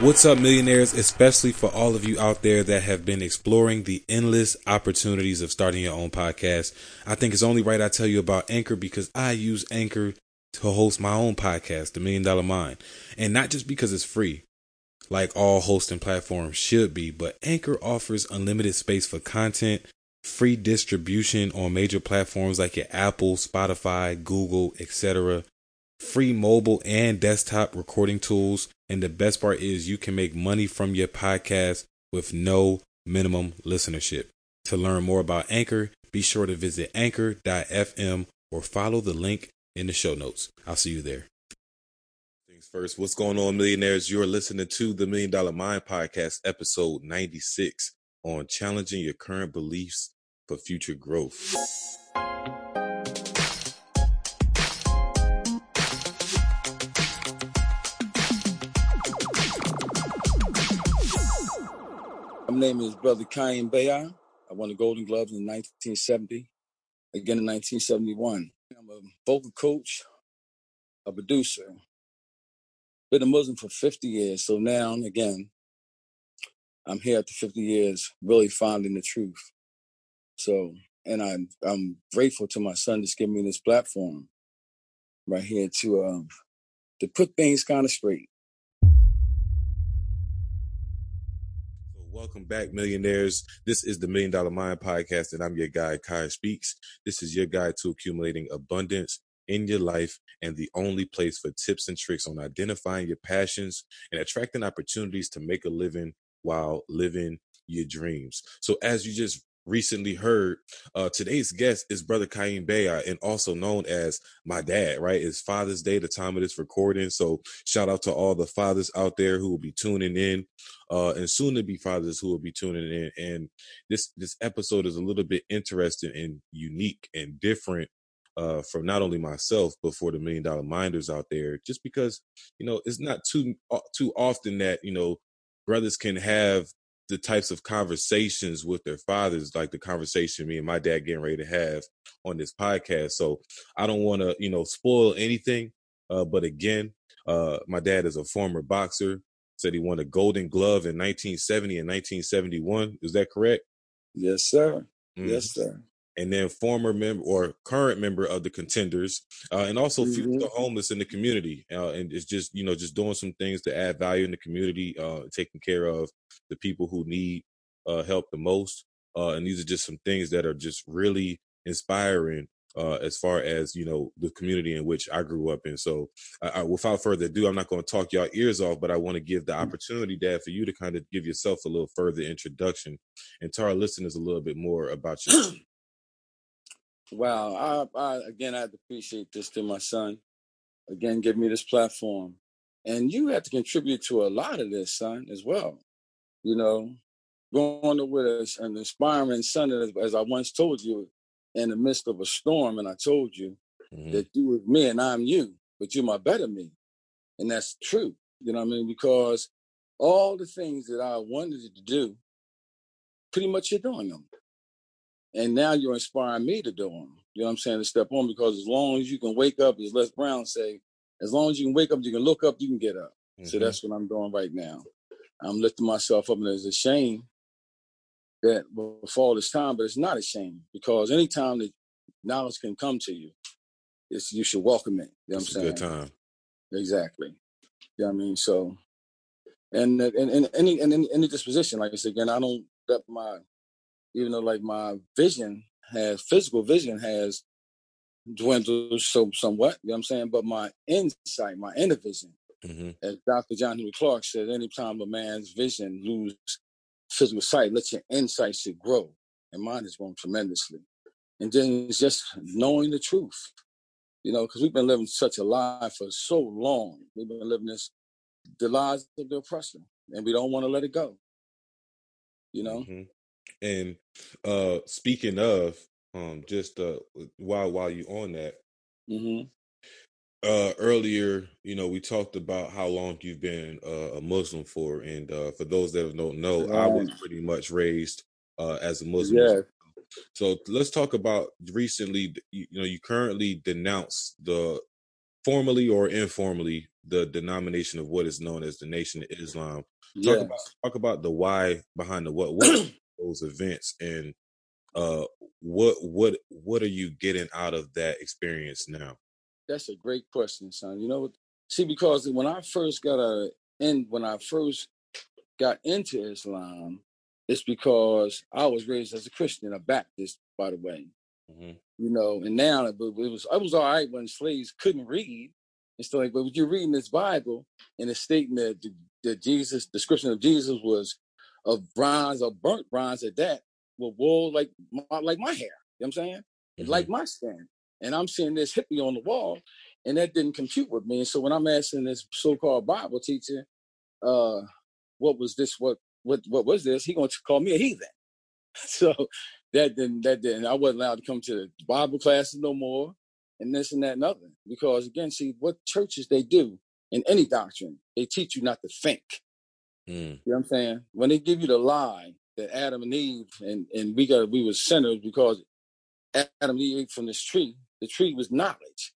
What's up, millionaires? Especially for all of you out there that have been exploring the endless opportunities of starting your own podcast. I think it's only right I tell you about Anchor because I use Anchor to host my own podcast, The Million Dollar Mind. And not just because it's free, like all hosting platforms should be, but Anchor offers unlimited space for content, free distribution on major platforms like your Apple, Spotify, Google, etc free mobile and desktop recording tools. And the best part is you can make money from your podcast with no minimum listenership. To learn more about Anchor, be sure to visit anchor.fm or follow the link in the show notes. I'll see you there. Things first, what's going on, millionaires? You're listening to the Million Dollar Mind Podcast, episode 96 on challenging your current beliefs for future growth. Name is Brother Quiyiim Bayah. I won the Golden Gloves in 1970, again in 1971. I'm a vocal coach, a producer. Been a Muslim for 50 years, so now, again, I'm here after 50 years, really finding the truth. So, and I'm I'm grateful to my son that's giving me this platform right here to um to put things kind of straight. Welcome back, millionaires. This is the Million Dollar Mind Podcast, and I'm your guy, Quiy Speaks. This is your guide to accumulating abundance in your life and the only place for tips and tricks on identifying your passions and attracting opportunities to make a living while living your dreams. So, as you just recently heard, uh, today's guest is Brother Quiyiim Bayah, and also known as my dad, right? It's Father's Day, the time of this recording. So shout out to all the fathers out there who will be tuning in, uh, and soon to be fathers who will be tuning in. And this, this episode is a little bit interesting and unique and different. Uh, from not only myself but for the million dollar minders out there, just because you know it's not too uh, too often that you know brothers can have the types of conversations with their fathers, like the conversation me and my dad getting ready to have on this podcast. So I don't want to, you know, spoil anything. Uh, but again, uh, my dad is a former boxer. Said he won a Golden Glove in 1970 and 1971. Is that correct? Yes, sir. Mm-hmm. Yes, sir and then former member or current member of the contenders, uh, and also mm-hmm. the homeless in the community. Uh, and it's just you know just doing some things to add value in the community, uh, taking care of the people who need uh, help the most. Uh, and these are just some things that are just really inspiring uh, as far as you know the community in which I grew up in. So, I, without further ado, I'm not going to talk y'all ears off, but I want to give the mm. opportunity, Dad, for you to kind of give yourself a little further introduction and to our listeners a little bit more about you. Wow. I, I again, I appreciate this to my son. Again, give me this platform, and you have to contribute to a lot of this, son, as well. You know, going with us an inspiring son, as, as I once told you, in the midst of a storm, and I told you mm-hmm. that you were me and I'm you, but you're my better me, and that's true. You know what I mean? Because all the things that I wanted to do, pretty much you're doing them. And now you're inspiring me to do them. You know what I'm saying? To step on because as long as you can wake up, as Les Brown say, as long as you can wake up, you can look up, you can get up. Mm-hmm. So that's what I'm doing right now. I'm lifting myself up, and it's a shame that will fall this time, but it's not a shame because anytime that knowledge can come to you, it's you should welcome it. You know what I'm saying? good time. Exactly. You know what I mean? So and and, and any and any disposition, like I said again, I don't let my even though like my vision has physical vision has dwindled so somewhat, you know what I'm saying? But my insight, my inner vision, mm-hmm. as Dr. John Henrik Clarke said, anytime a man's vision lose physical sight, let your insight should grow. And mine has grown tremendously. And then it's just knowing the truth. You know, because we've been living such a lie for so long. We've been living this the lies of the oppressor. And we don't want to let it go. You know? Mm-hmm. And uh speaking of, um, just uh while while you on that, mm-hmm. uh earlier, you know, we talked about how long you've been uh, a Muslim for, and uh for those that don't know, I was pretty much raised uh as a Muslim. Yeah. So let's talk about recently. You know, you currently denounce the formally or informally the denomination of what is known as the Nation of Islam. Talk Yes. about talk about the why behind the what. What those events and uh what what what are you getting out of that experience now? That's a great question, son. You know? See, because when I first got a in when I first got into Islam, it's because I was raised as a Christian, a Baptist, by the way. Mhm. You know, and now it was it was, it was all right when slaves couldn't read and stuff like. But you're reading this Bible and it's stating that the, that Jesus description of Jesus was of bronze or burnt bronze at that, with wool like my, like my hair. You know what I'm saying? Mhm. Like my skin. And I'm seeing this hippie on the wall, and that didn't compute with me. And so when I'm asking this so-called Bible teacher, uh, what was this? What what what was this? He gonna call me a heathen. So that didn't that didn't. I wasn't allowed to come to the Bible classes no more, and this and that and other. Because again, see what churches they do in any doctrine, they teach you not to think. Mm. You know what I'm saying? When they give you the lie that Adam and Eve and, and we got we were sinners because Adam and Eve ate from this tree. The tree was knowledge.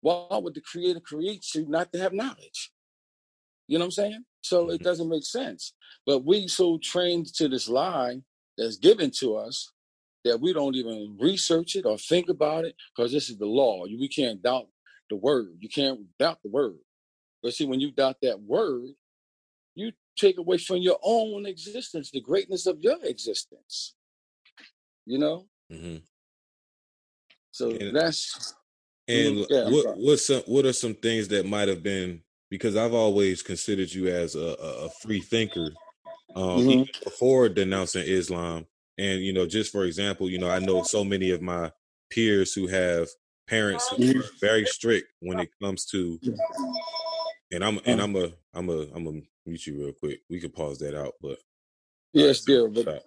Why would the creator create you not to have knowledge? You know what I'm saying? So it Mhm. doesn't make sense. But we so trained to this lie that's given to us that we don't even research it or think about it because this is the law. You- We can't doubt the word. You can't doubt the word. But see, when you doubt that word, you take away from your own existence, the greatness of your existence. You know? hmm So And- that's And Mhm. Yeah, what what's some what are some things that might have been because I've always considered you as a, a, free thinker, um, Mhm. even before denouncing Islam. And you know, just for example, you know, I know so many of my peers who have parents who Mhm. are very strict when it comes to. And I'm and Uh. I'm a I'm a I'm a mute you real quick. We could pause that out, but yes, so Bill. But stop.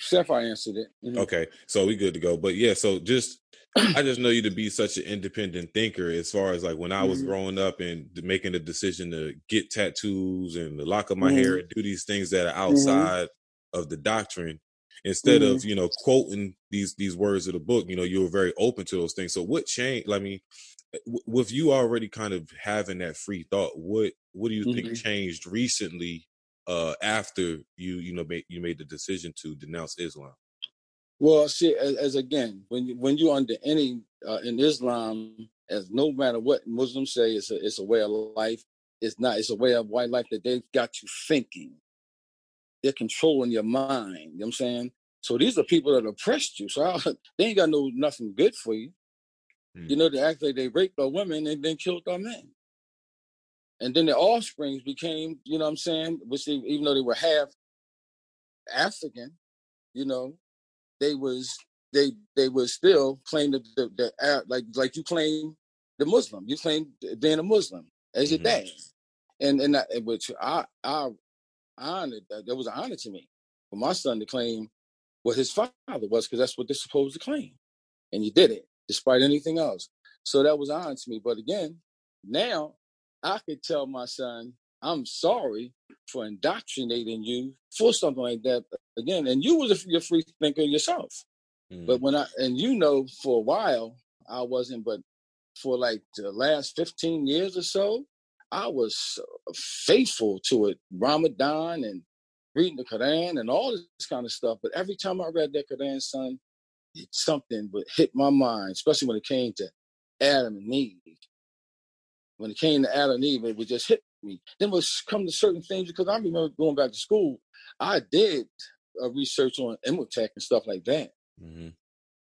Sapphire answered it. Mhm. Okay, so we good to go. But yeah, so just I just know you to be such an independent thinker as far as like when I was Mhm. growing up and making the decision to get tattoos and to lock up my Mhm. hair and do these things that are Mhm. outside of the doctrine instead of you know quoting these these words of the book you know you were very open to those things so what changed i mean with you already kind of having that free thought what what do you think Mhm. changed recently uh after you you know made, you made the decision to denounce islam Well, see, as, as again, when you, when you're under any uh, in Islam, as no matter what Muslims say, it's a it's a way of life. It's not. It's a way of white life that they've got you thinking. They're controlling your mind. You know what I'm saying? So these are people that oppressed you. So I, they ain't got no nothing good for you. Hmm. You know, they act like they raped our women and then killed our men. And then their offsprings became, you know what I'm saying, which they, even though they were half African, you know, they was they they was still claim the, the, the like like you claim the Muslim, you claim being a Muslim as your Mhm. dad, and and that, which I I honored that that was an honor to me for my son to claim what his father was because that's what they're supposed to claim, and you did it despite anything else. So that was on to me. But again, now I could tell my son, I'm sorry for indoctrinating you for something like that again. And you was a, you're a free thinker yourself. Mhm. But when I and you know for a while I wasn't, but for like the last 15 years or so, I was faithful to it. Ramadan and reading the Quran and all this kind of stuff. But every time I read that Quran, son, something would hit my mind, especially when it came to Adam and Eve. When it came to Adam and Eve, it would just hit me. Then would come to certain things because I remember going back to school. I did uh, research on Imhotep and stuff like that Mhm.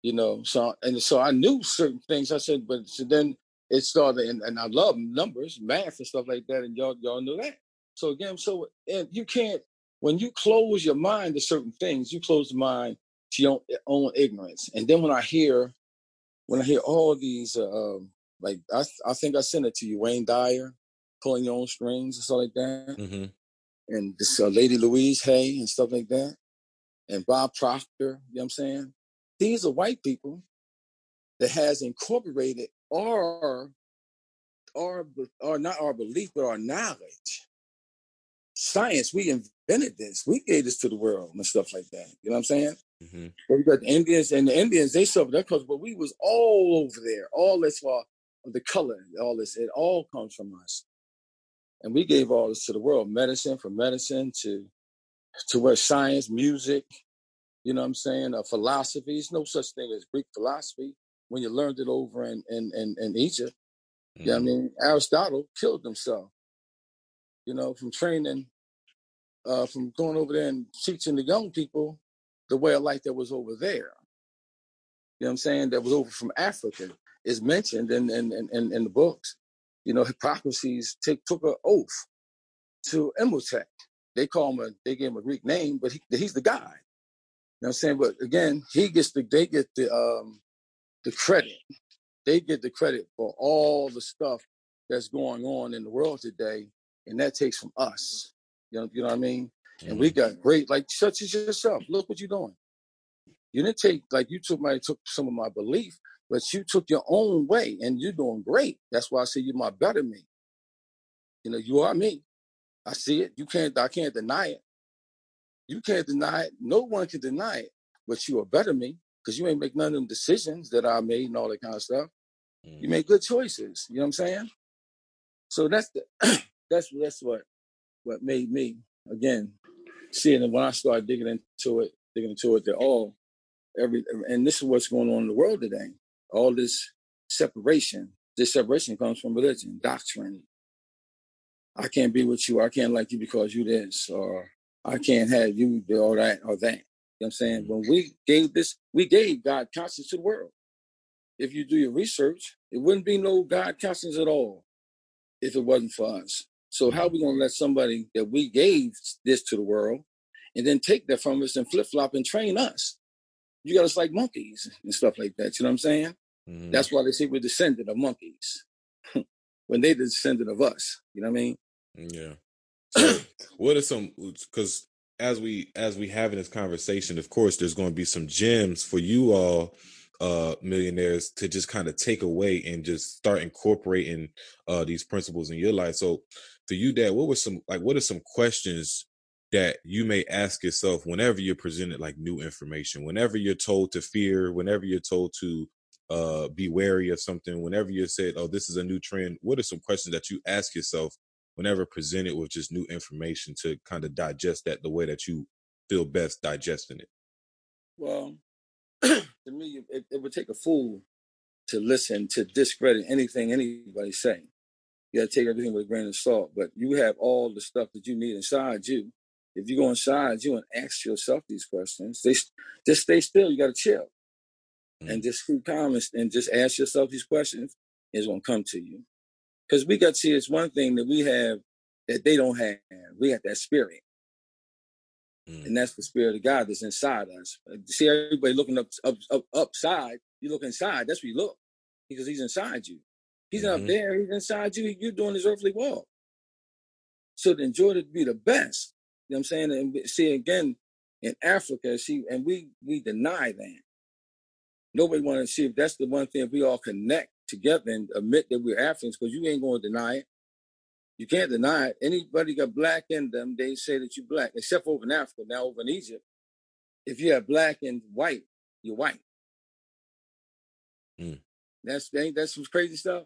you know. So and so I knew certain things. I said, but so then it started, and, and I love numbers, math, and stuff like that, and y'all y'all know that. So again, so and you can't when you close your mind to certain things, you close the mind to your own, ignorance. And then when I hear when I hear all these, uh, um, like I I think I sent it to you, Wayne Dyer, pulling your own strings and stuff like that Mhm. and this uh, Lady Louise Hay and stuff like that, and Bob Proctor, you know what I'm saying? These are white people that has incorporated our, our, our not our belief, but our knowledge. Science, we invented this. We gave this to the world and stuff like that. You know what I'm saying? Mhm. But we got the Indians, and the Indians, they suffered that because, but we was all over there. All this for the color, all this, it all comes from us. And we gave all this to the world, medicine from medicine to to what science, music, you know what I'm saying, uh, philosophy. There's no such thing as Greek philosophy when you learned it over in, in, in, in Egypt. Mm. Yeah, I mean, Aristotle killed himself, you know, from training, uh, from going over there and teaching the young people the way of life that was over there. You know what I'm saying? That was over from Africa is mentioned in in, in, in the books. You know, Hippocrates take, took an oath to Imhotep. They call him a, they gave him a Greek name, but he, he's the guy. You know what I'm saying? But again, he gets the, they get the, um, the credit. They get the credit for all the stuff that's going on in the world today. And that takes from us. You know, you know what I mean? Mm-hmm. And we mm-hmm. got great, like such as yourself. Look what you're doing. You didn't take like you took my took some of my belief, but you took your own way and you're doing great. That's why I say you're my better me. You know, you are me. I see it. You can't I can't deny it. You can't deny it. No one can deny it. But you are better me because you ain't make none of them decisions that I made and all that kind of stuff. Mm. You make good choices. You know what I'm saying? So that's the that's that's what what made me again seeing it when I started digging into it, digging into it. That all every and this is what's going on in the world today. All this separation. This separation comes from religion, doctrine. I can't be with you. I can't like you because you this, or I can't have you or that or that. You know what I'm saying? Mm-hmm. When we gave this, we gave God conscience to the world. If you do your research, it wouldn't be no God conscience at all if it wasn't for us. So how are we gonna let somebody that we gave this to the world and then take that from us and flip flop and train us? You got us like monkeys and stuff like that. You know what I'm saying? Mm-hmm. That's why they say we're descendant of monkeys when they descendant of us. You know what I mean? Yeah. So what are some because as we as we having this conversation, of course, there's going to be some gems for you all uh millionaires to just kind of take away and just start incorporating uh these principles in your life. So for you, Dad, what were some like what are some questions that you may ask yourself whenever you're presented like new information, whenever you're told to fear, whenever you're told to uh, be wary of something, whenever you're said, oh, this is a new trend, what are some questions that you ask yourself whenever presented with just new information to kind of digest that the way that you feel best digesting it? Well, to me, it, it would take a fool to listen to discredit anything anybody saying. You got to take everything with a grain of salt. But you have all the stuff that you need inside you if you go inside you and ask yourself these questions, they just stay still. You got to chill mm. and just keep calm and, and just ask yourself these questions. It's gonna come to you because we got to see it's one thing that we have that they don't have. We got that spirit. Mm. And that's the spirit of God that's inside us. See everybody looking up, up, up, upside. You look inside. That's where you look because He's inside you. He's mm-hmm. up there. He's inside you. You're doing His earthly walk. So to enjoy to be the best, you know what I'm saying? And see again in Africa, see, and we we deny that. Nobody want to see if that's the one thing if we all connect together and admit that we're Africans, because you ain't going to deny it. You can't deny it. Anybody got black in them, they say that you're black, except for over in Africa. Now over in Egypt, if you have black and white, you're white. Mm. That's ain't that's some crazy stuff.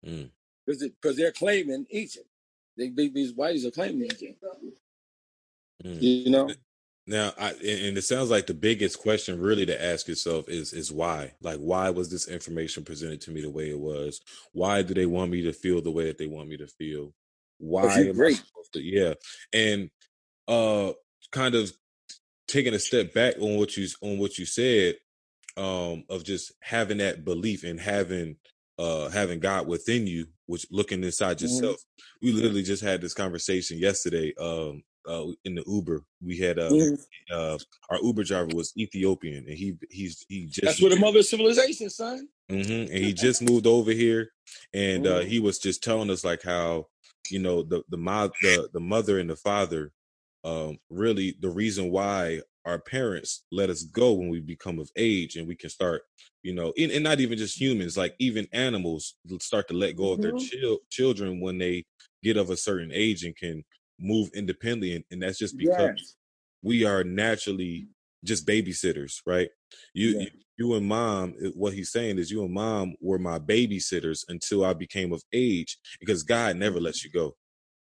Because mm. because they're claiming Egypt. They, they, these whites are claiming Egypt. Mm. You know. Now, I, and it sounds like the biggest question really to ask yourself is is why? Like, why was this information presented to me the way it was? Why do they want me to feel the way that they want me to feel? Why am great. To? Yeah, and uh, kind of taking a step back on what you on what you said, um, of just having that belief and having uh having God within you, which looking inside mm-hmm. yourself. Mm-hmm. We literally just had this conversation yesterday. Um, uh, in the Uber. We had uh, mm. uh, our Uber driver was Ethiopian, and he he's he just that's where the mother of civilization, son. Mm-hmm, and he just moved over here, and mm. uh, he was just telling us like how you know the the mo- the the mother and the father, um, really the reason why our parents let us go when we become of age and we can start you know and, and not even just humans like even animals start to let go of their mm-hmm. children when they get of a certain age and can move independently and, and that's just because yes. we are naturally just babysitters right you, you you and mom what he's saying is you and mom were my babysitters until i became of age because god never lets you go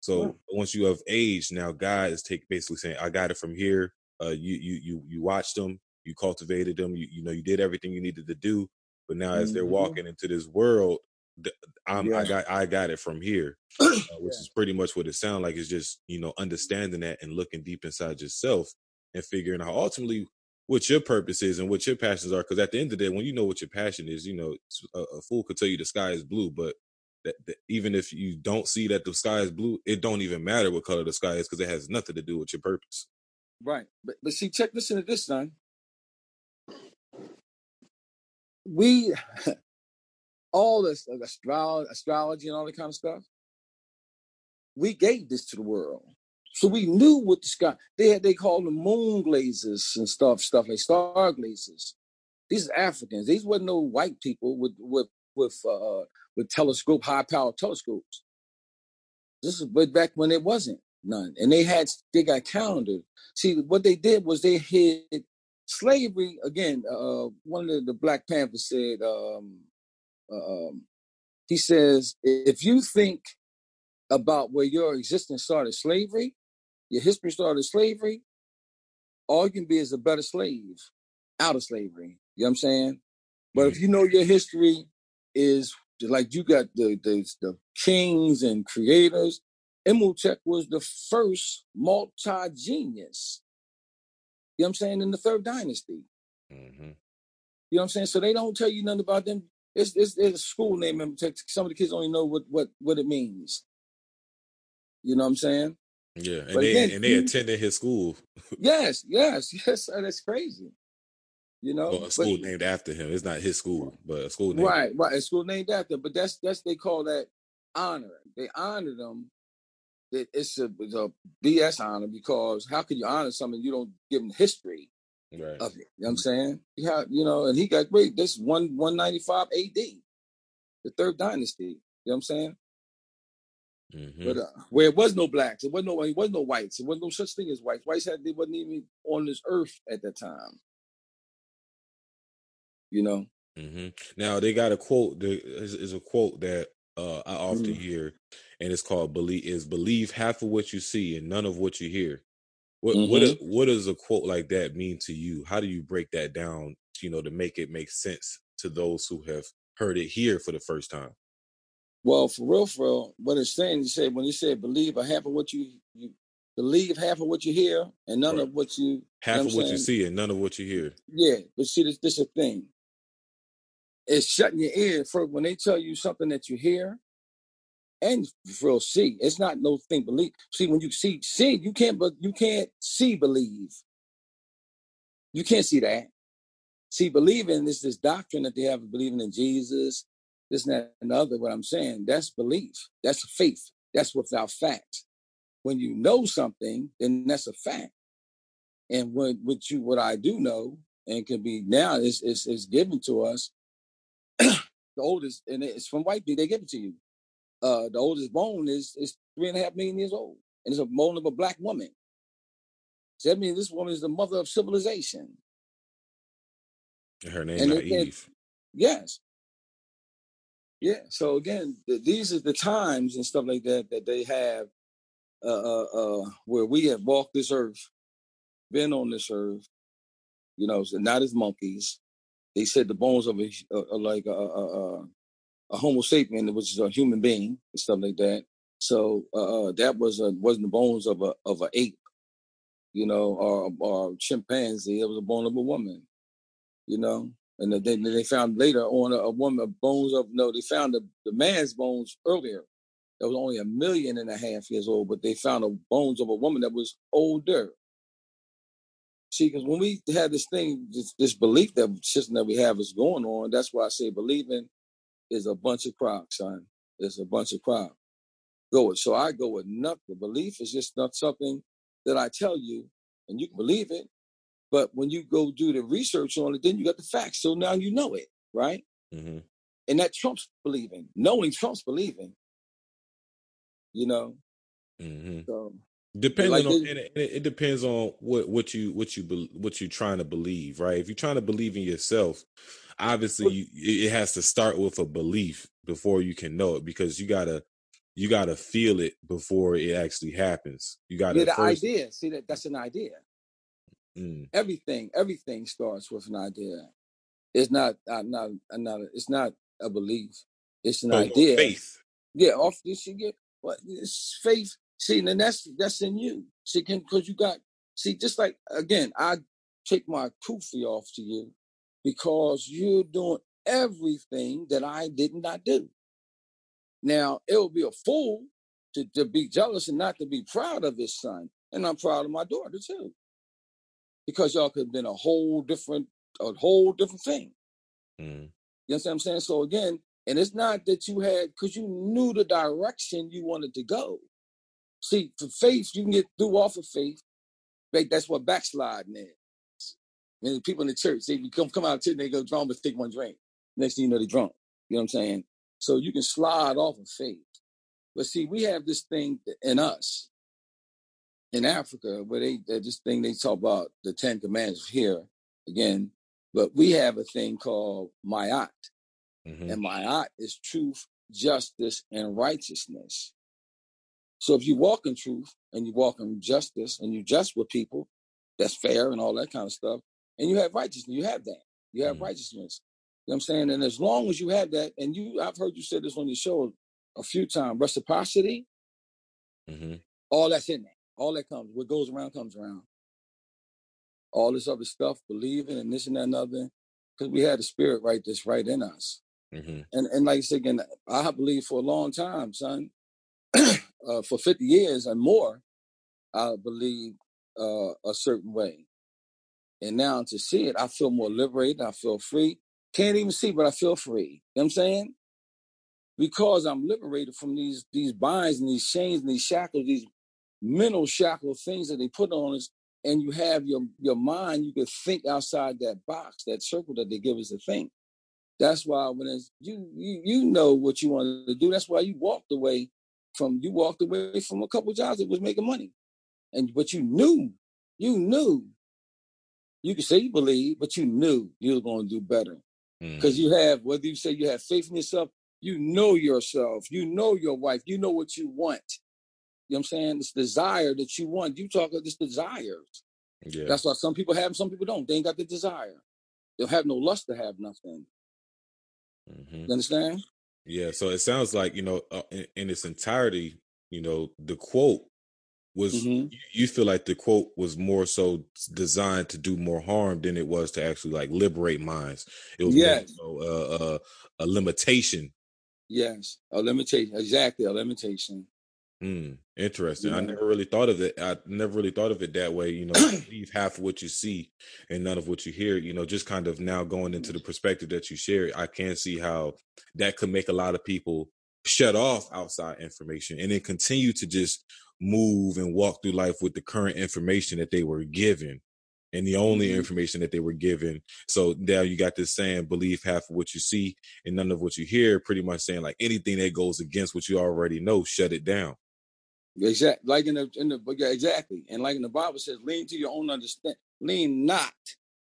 So right. once you have age, now God is take basically saying, I got it from here. Uh, you you you you watched them, you cultivated them, you you know you did everything you needed to do. But now as mm-hmm. they're walking into this world, yeah. I got I got it from here, uh, which yeah. is pretty much what it sounds like. Is just you know understanding that and looking deep inside yourself and figuring out ultimately what your purpose is and what your passions are. Because at the end of the day, when you know what your passion is, you know a, a fool could tell you the sky is blue, but that, that, even if you don't see that the sky is blue, it don't even matter what color the sky is because it has nothing to do with your purpose. Right, but but see, check listen to this, son. We all this uh, astrology, and all that kind of stuff. We gave this to the world. So we knew what the sky they had they called them moon glazes and stuff, stuff like star glazes. These Africans. These wasn't no white people with with with uh with telescope, high power telescopes. This is back when it wasn't none. And they had they got calendars. See, what they did was they hid slavery again. Uh, one of the, the Black Panthers said, um, um, he says, if you think about where your existence started slavery, your history started slavery, all you can be is a better slave out of slavery. You know what I'm saying? But if mm-hmm. you know your history is like you got the the, the kings and creators, Imhotep was the first multi-genius. You know what I'm saying? In the third dynasty. Mm-hmm. You know what I'm saying? So they don't tell you nothing about them it's, it's, it's a school name and some of the kids even know what, what, what it means. You know what I'm saying? Yeah, and but they again, and they attended his school. yes, yes, yes. That's crazy. You know, well, a school but, named after him. It's not his school, but a school named right, right. A school named after. But that's that's they call that honor. They honor them. It's a, it's a BS honor because how can you honor something you don't give them history? Right. of it. You know what I'm saying? Yeah, you know, and he got great. This one 195 AD, the third dynasty. You know what I'm saying? Mm-hmm. But uh, where it was no blacks, it wasn't no it wasn't no whites, it wasn't no such thing as whites. Whites had they wasn't even on this earth at that time. You know. Mm-hmm. Now they got a quote. There is, is a quote that uh, I often mm-hmm. hear, and it's called "believe is believe half of what you see and none of what you hear." What mm-hmm. what what does a quote like that mean to you? How do you break that down, you know, to make it make sense to those who have heard it here for the first time? Well, for real, for real, what it's saying, you say when you say believe a half of what you, you believe half of what you hear and none right. of what you half you know of what saying? you see and none of what you hear. Yeah, but see, this this a thing. It's shutting your ear for when they tell you something that you hear and real see. It's not no thing believe. See, when you see see, you can't but you can't see believe. You can't see that. See, believing is this doctrine that they have believing in Jesus, this and that other. What I'm saying, that's belief. That's faith. That's without fact. When you know something, then that's a fact. And what what you what I do know and can be now is is, is given to us. the oldest, and it's from white people. They give it to you uh, the oldest bone is is three and a half million years old, and it's a bone of a black woman. So that means this woman is the mother of civilization. Her name is Eve. Yes. Yeah. So again, th- these are the times and stuff like that that they have, uh, uh, uh, where we have walked this earth, been on this earth, you know, so not as monkeys. They said the bones of a, uh, like a, a, a, a Homo sapien, which is a human being and stuff like that. So uh, uh, that was a, wasn't the bones of a of an ape, you know, or or chimpanzee. It was a bone of a woman, you know. And then they found later on a, a woman bones of no, they found the, the man's bones earlier. That was only a million and a half years old, but they found the bones of a woman that was older. See, because when we have this thing, this, this belief that system that we have is going on, that's why I say believing is a bunch of crops, son. It's a bunch of crops. Go with. So I go with nothing. The belief is just not something that I tell you, and you can believe it. But when you go do the research on it, then you got the facts. So now you know it, right? Mm-hmm. And that trumps believing. Knowing trumps believing. You know. Mm-hmm. So depending like on it, it, depends on what what you what you what you're trying to believe, right? If you're trying to believe in yourself, obviously you, it has to start with a belief before you can know it because you gotta you got to feel it before it actually happens. You got to Yeah, the first. idea. See that that's an idea. Mm, Everything, everything starts with an idea. It's not, uh, not, uh, not. It's not a belief. It's an your idea. faith. Yeah, off this you get what it's faith. See, and that's that's in you. See, can because you got see, just like again, I take my kufi off to you because you're doing everything that I did not do. Now it would be a fool to, to be jealous and not to be proud of his son, and I'm proud of my daughter too, because y'all could have been a whole different, a whole different thing. Mm, You understand what I'm saying? So again, and it's not that you had because you knew the direction you wanted to go. See, for faith, you can get through off of faith. That's what backsliding is. And people in the church, they come come out of church, they go drunk, but take one drink. Next thing you know, they drunk. You know what I'm saying? So you can slide off of faith. But see, we have this thing in us in Africa where they this thing they talk about the Ten Commandments here again, but we have a thing called Ma'at. mhm, And Ma'at is truth, justice, and righteousness. So if you walk in truth and you walk in justice and you just with people, that's fair and all that kind of stuff. And you have righteousness, you have that. You have Mhm. righteousness. You know what I'm saying? And as long as you have that, and you I've heard you say this on your show a few times, reciprocity, mhm, all that's in there. All that comes, what goes around comes around. All this other stuff, believing and this and that and other. Because we had the spirit right that's right in us. mhm, and and like I said again, I believe for a long time, son. Uh, for fifty years and more, I believe uh, a certain way, and now to see it, I feel more liberated. I feel free. Can't even see, but I feel free. You know what I'm saying? Because I'm liberated from these these binds and these chains and these shackles, these mental shackle things that they put on us, and you have your your mind. You can think outside that box, that circle that they give us to think. That's why when it's you, you you know what you wanted to do. That's why you walked away from you walked away from a couple jobs that was making money, and but you knew, you knew. You could say you believe, but you knew you were going to do better because mhm, you have whether you say you have faith in yourself, you know yourself, you know your wife, you know what you want. You know what I'm saying? This desire that you want. You talk of this desires. yeah. That's why some people have, them, some people don't. They ain't got the desire. They'll have no lust to have nothing. mhm. You understand? Yeah, so it sounds like you know, uh, in, in its entirety, you know, the quote was hmm you, feel like the quote was more so designed to do more harm than it was to actually like liberate minds. It was more Yes. so uh, uh, a limitation. Yes, a limitation. Exactly, a limitation. Hmm, interesting. You I never really thought of it. I never really thought of it that way. You know, believe half of what you see and none of what you hear. You know, just kind of now going into the perspective that you share, I can see how that could make a lot of people shut off outside information and then continue to just move and walk through life with the current information that they were given and the only Mhm. information that they were given. So now you got this saying, believe half of what you see and none of what you hear, pretty much saying like anything that goes against what you already know, shut it down. Exactly. Like in the in the yeah, exactly. And like in the Bible says, lean to your own understand. Lean not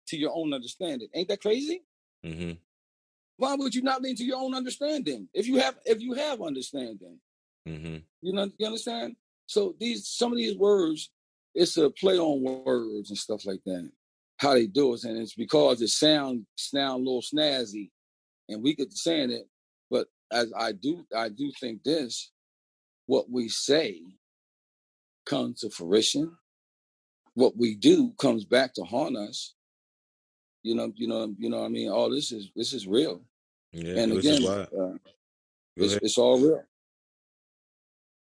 to your own understanding. Ain't that crazy? hmm Why would you not lean to your own understanding if you have if you have understanding? hmm You know, you understand? So these some of these words, it's a play on words and stuff like that. How they do it, and it's because it sound sound a little snazzy, and we could saying it, but as I do, I do think this: what we say comes to fruition. What we do comes back to haunt us. You know, you know, you know. I mean, all this is this is real, Yeah, and again, uh, it's it's all real.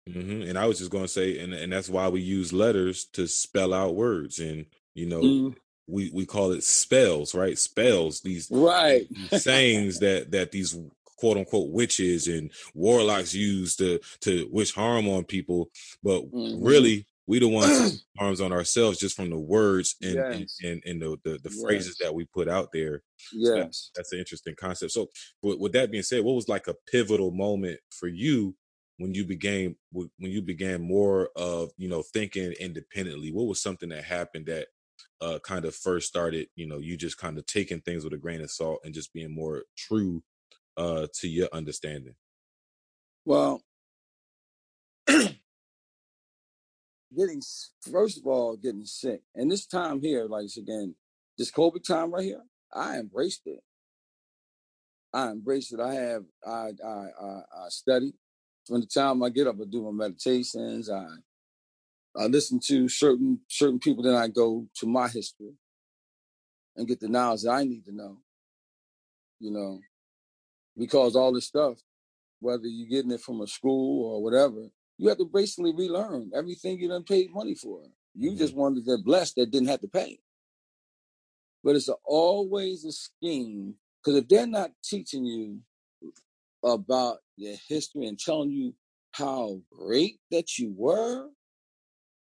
hmm And I was just going to say, and and that's why we use letters to spell out words, and you know, Mm, we we call it spells, right? Spells. These right. sayings that that these quote unquote witches and warlocks use to to wish harm on people, but Mhm. really we the ones harms on ourselves just from the words and and, Yes. and, and the, the the phrases that we put out there. So that, Yes. that's an interesting concept. So with, with that being said, what was like a pivotal moment for you when you began when you began more of you know thinking independently? What was something that happened that uh, kind of first started, you know, you just kind of taking things with a grain of salt and just being more true uh, to your understanding. Well, getting first of all getting sick, and this time here, like again, this COVID time right here, I embraced it. I embraced it. I have I I I, I study from the time I get up. I do my meditations. I I listen to certain certain people. Then I go to my history and get the knowledge that I need to know. You know, because all this stuff, whether you're getting it from a school or whatever, you have to basically relearn everything you done paid money for. You mm-hmm. just wanted to get blessed that didn't have to pay. But it's a, always a scheme because if they're not teaching you about your history and telling you how great that you were,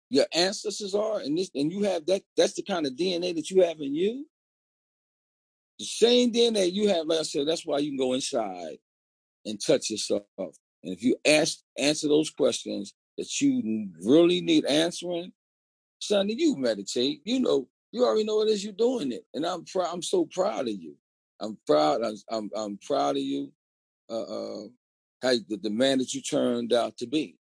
your ancestors are, and this, and you have that. That's the kind of DNA that you have in you. The same DNA you have, like I said, that's why you can go inside and touch yourself. And if you ask answer those questions that you really need answering, son, you meditate. You know, you already know what it is you're doing it, and I'm proud. I'm so proud of you. I'm proud. I'm I'm, I'm proud of you. Uh, uh, how the, the man that you turned out to be.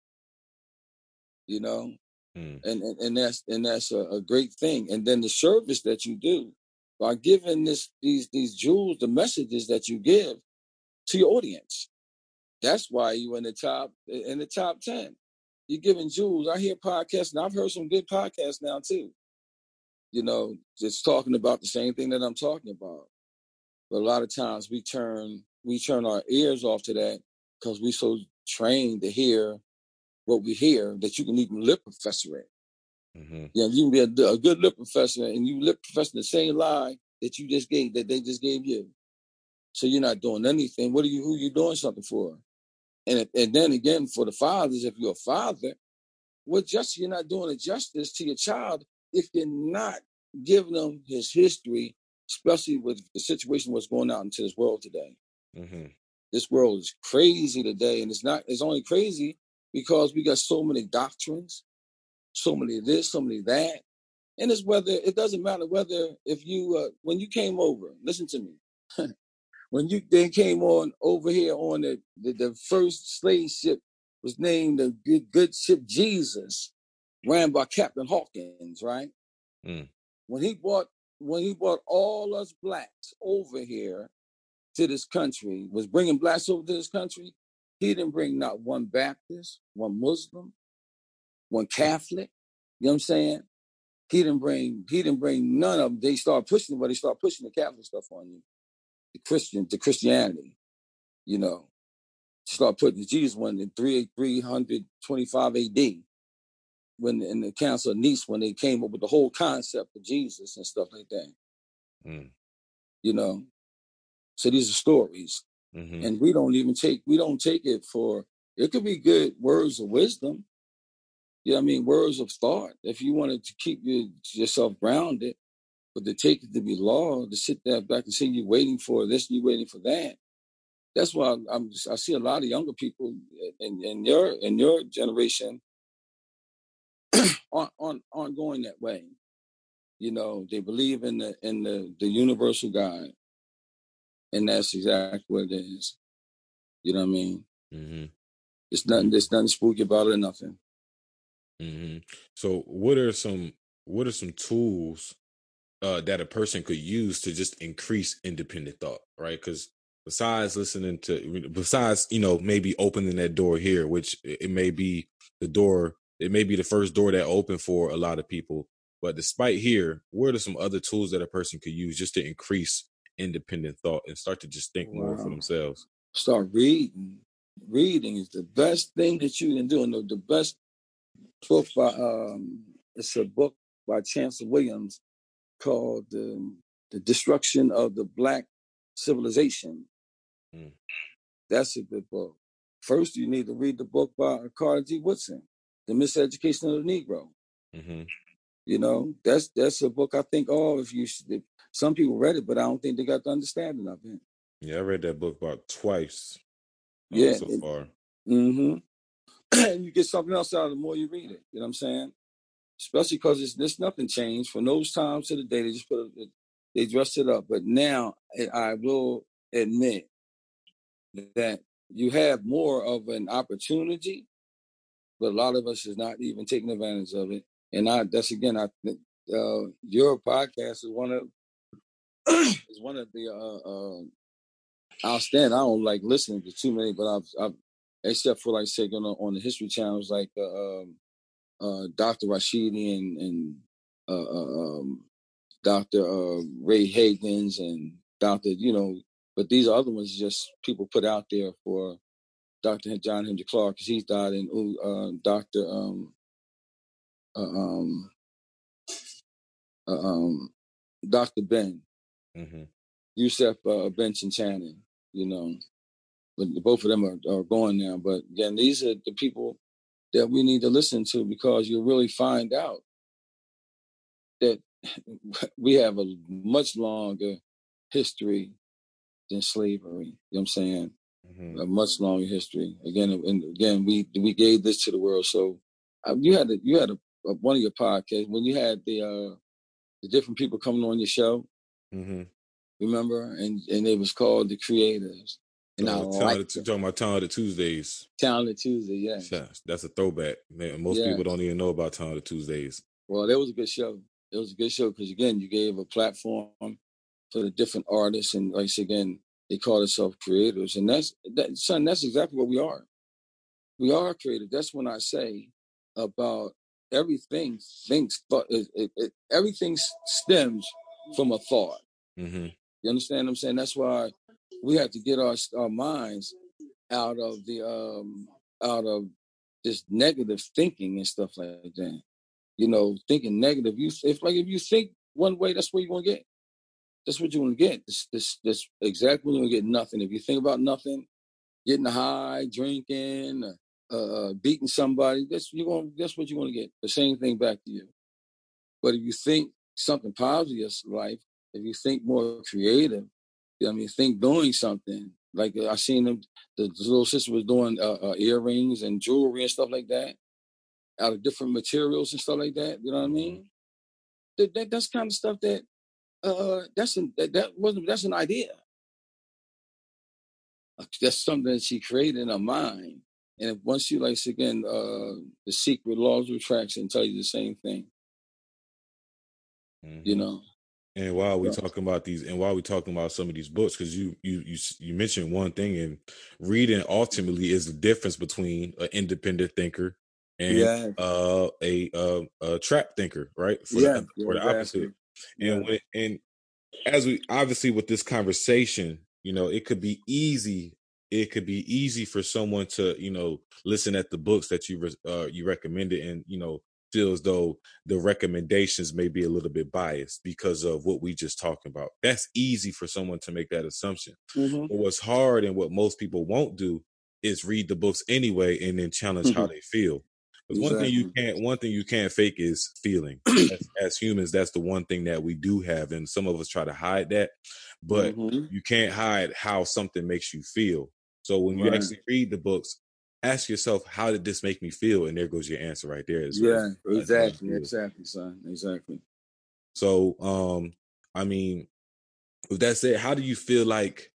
You know, mm. and, and and that's and that's a, a great thing. And then the service that you do by giving this these these jewels, the messages that you give to your audience. That's why you in the top in the top ten. You're giving jewels. I hear podcasts, and I've heard some good podcasts now too. You know, just talking about the same thing that I'm talking about. But a lot of times we turn we turn our ears off to that because we so trained to hear what we hear that you can even lip professor it. Mm-hmm. Yeah, you can be a, a, good lip professor and you lip professor the same lie that you just gave that they just gave you. So you're not doing anything. What are you? Who you doing something for? And and then again for the fathers, if you're a father, what justice you're not doing a justice to your child if you're not giving them his history especially with the situation what's going out into this world today. Mm-hmm. This world is crazy today, and it's not. It's only crazy because we got so many doctrines, so many this, so many that, and it's whether it doesn't matter whether if you uh, when you came over. Listen to me. when you then came on over here on the, the, the first slave ship was named the good, good ship Jesus, ran by Captain Hawkins, right? Mm. When he brought when he brought all us blacks over here to this country, was bringing blacks over to this country, he didn't bring not one Baptist, one Muslim, one Catholic. You know what I'm saying? He didn't bring he didn't bring none of them. They start pushing, but they start pushing the Catholic stuff on you, the Christian, the Christianity. You know, start putting the Jesus one in three three hundred twenty five A.D when in the Council of Nice when they came up with the whole concept of Jesus and stuff like that. Mm. You know, so these are stories, mm-hmm. and we don't even take we don't take it for it could be good words of wisdom. You know I mean? Words of thought. If you wanted to keep your, yourself grounded, but to take it to be law, to sit there back and say you're waiting for this, you're waiting for that. That's why I'm. I see a lot of younger people in, in your in your generation aren't, aren't, aren't going that way. You know, they believe in the in the, the universal God, and that's exactly what it is. You know what I mean? Mm-hmm. It's nothing. There's nothing spooky about it. Or nothing. Mm-hmm. So, what are some what are some tools uh, that a person could use to just increase independent thought? Right? Because besides listening to, besides you know maybe opening that door here, which it may be the door it may be the first door that opened for a lot of people. But despite here, what are some other tools that a person could use just to increase independent thought and start to just think wow. more for themselves? Start reading. Reading is the best thing that you can do. And the, the best book by um, it's a book by Chancellor Williams called um, "The Destruction of the Black Civilization." Mm. That's a good book. First, you need to read the book by Carter G. Woodson the miseducation of the Negro. Mm-hmm. You know, that's that's a book I think all of you should. Some people read it, but I don't think they got the understanding of it. Yeah, I read that book about twice. Uh, yeah, so it, far. Mm-hmm. And you get something else out of the more you read it. You know what I'm saying? Especially because it's there's nothing changed from those times to the day. They just put it, they dressed it up. But now I will admit that you have more of an opportunity but a lot of us is not even taking advantage of it. And I, that's again, I think uh, your podcast is one of is one of the uh, uh, outstanding. I don't like listening to too many, but I've, I've except for like say on, on the History channels like uh, um, uh, Dr. Rashidi and, and uh, uh um, Dr. Uh, Ray Hagins and Dr. You know, but these other ones just people put out there for Dr. John Henrik Clarke because he's died, and uh, Dr. Um, uh, um, uh, um, Dr. Ben, mm-hmm. Yusuf uh, Ben-Jochannan, you know, but both of them are, are going now. But again, these are the people that we need to listen to because you'll really find out that we have a much longer history than slavery. You know what I'm saying? Mm-hmm. A much longer history. Again, and again, we we gave this to the world. So uh, you had a, you had a, a, one of your podcasts when you had the uh, the different people coming on your show. Mm-hmm. Remember, and and it was called the Creators. And oh, I talented, talking about Talented Tuesdays. Talented Tuesday, yeah. That's a throwback. Man, most people don't even know about Talented Tuesdays. Well, that was a good show. It was a good show because again, you gave a platform for the different artists, and like again, they call themselves creators, and that's that. Son, that's exactly what we are. We are creative. That's when I say about everything. Things, but it, it, it, everything stems from a thought. Mm-hmm. You understand what I'm saying? That's why we have to get our our minds out of the um out of this negative thinking and stuff like that. You know, thinking negative. You if like if you think one way, that's what you're gonna get. That's what you're gonna get. This this this exactly you're gonna get nothing. If you think about nothing, getting high, drinking, uh, uh, beating somebody, that's you're gonna that's what you're gonna get. The same thing back to you. But if you think something positive in life, if you think more creative, I mean, think doing something. Like uh, I seen them, the, little sister was doing uh, uh, earrings and jewelry and stuff like that, out of different materials and stuff like that. You know what I mm-hmm. mean? That, that that's kind of stuff that uh that's an, that, that wasn't that's an idea. That's something that she created in her mind. And once you like again, uh the secret laws of attraction tell you the same thing. Mm-hmm. You know, and while we talking about these, and while we talking about some of these books, because you you you you mentioned one thing, and reading ultimately is the difference between an independent thinker and yeah. uh, a, uh, a trap thinker, right? For yeah, the, for the opposite. And when and as we obviously with this conversation, you know, it could be easy. It could be easy for someone to, you know, listen at the books that you uh, you recommended, and you know, feel as though the recommendations may be a little bit biased because of what we just talked about. That's easy for someone to make that assumption. Mm-hmm. But what's hard and what most people won't do is read the books anyway and then challenge mm-hmm. how they feel. Because exactly. one thing you can't one thing you can't fake is feeling. as, as, humans, that's the one thing that we do have, and some of us try to hide that. But mm-hmm. you can't hide how something makes you feel. So when right. you actually read the books, ask yourself, how did this make me feel? And there goes your answer right there. yeah, exactly, exactly, son, exactly. So, um, I mean, with that said, how do you feel like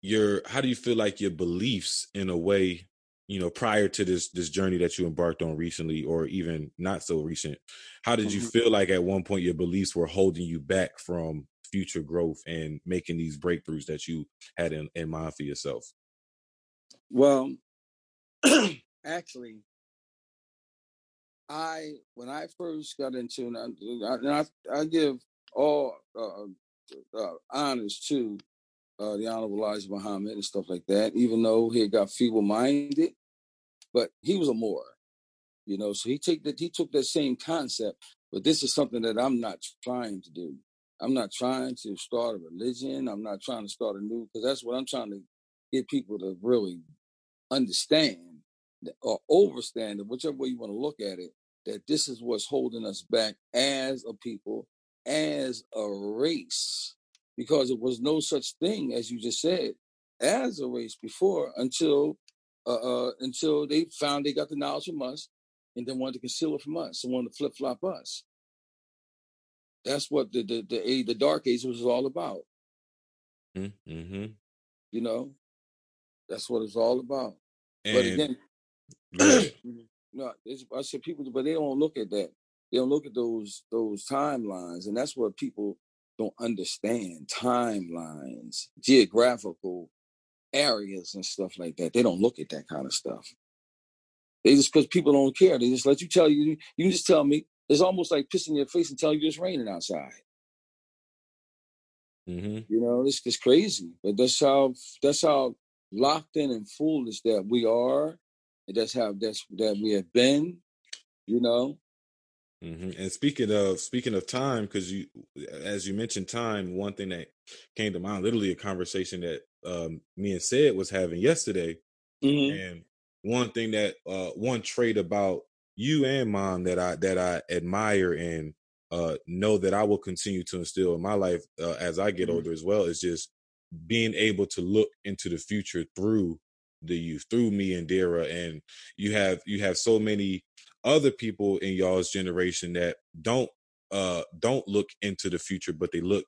your how do you feel like your beliefs in a way, you know, prior to this this journey that you embarked on recently, or even not so recent? How did you mm-hmm. feel like at one point your beliefs were holding you back from future growth and making these breakthroughs that you had in, in mind for yourself? Well, actually, I when I first got into and I, I, I give all uh, uh, honors to uh, the Honorable Elijah Muhammad and stuff like that, even though he got feeble minded, but he was a Moor, you know. So he take that he took that same concept, but this is something that I'm not trying to do. I'm not trying to start a religion. I'm not trying to start a new because that's what I'm trying to get people to really understand or overstand it, whichever way you want to look at it, that this is what's holding us back as a people, as a race, because it was no such thing as you just said as a race before until uh, uh, until they found they got the knowledge from us and then wanted to conceal it from us and wanted to flip flop us. That's what the the the, the dark age was all about. Mm-hmm. You know, that's what it's all about. And but again. no, I said people, but they don't look at that. They don't look at those those timelines, and that's what people don't understand. Timelines, geographical areas, and stuff like that. They don't look at that kind of stuff. They just because people don't care. They just let you tell you. You just tell me. It's almost like pissing your face and telling you it's raining outside. Mm-hmm. You know, it's just crazy. But that's how that's how locked in and foolish that we are. And that's how that's that we have been. You know. Mm-hmm. And speaking of speaking of time, because you, as you mentioned, time. One thing that came to mind, literally a conversation that um, me and said was having yesterday, Mm-hmm. and one thing that uh, one trait about you and mom that I that I admire and uh, know that I will continue to instill in my life uh, as I get Mhm. older as well is just being able to look into the future through the youth, through me and Dara. And you have you have so many other people in y'all's generation that don't uh don't look into the future, but they look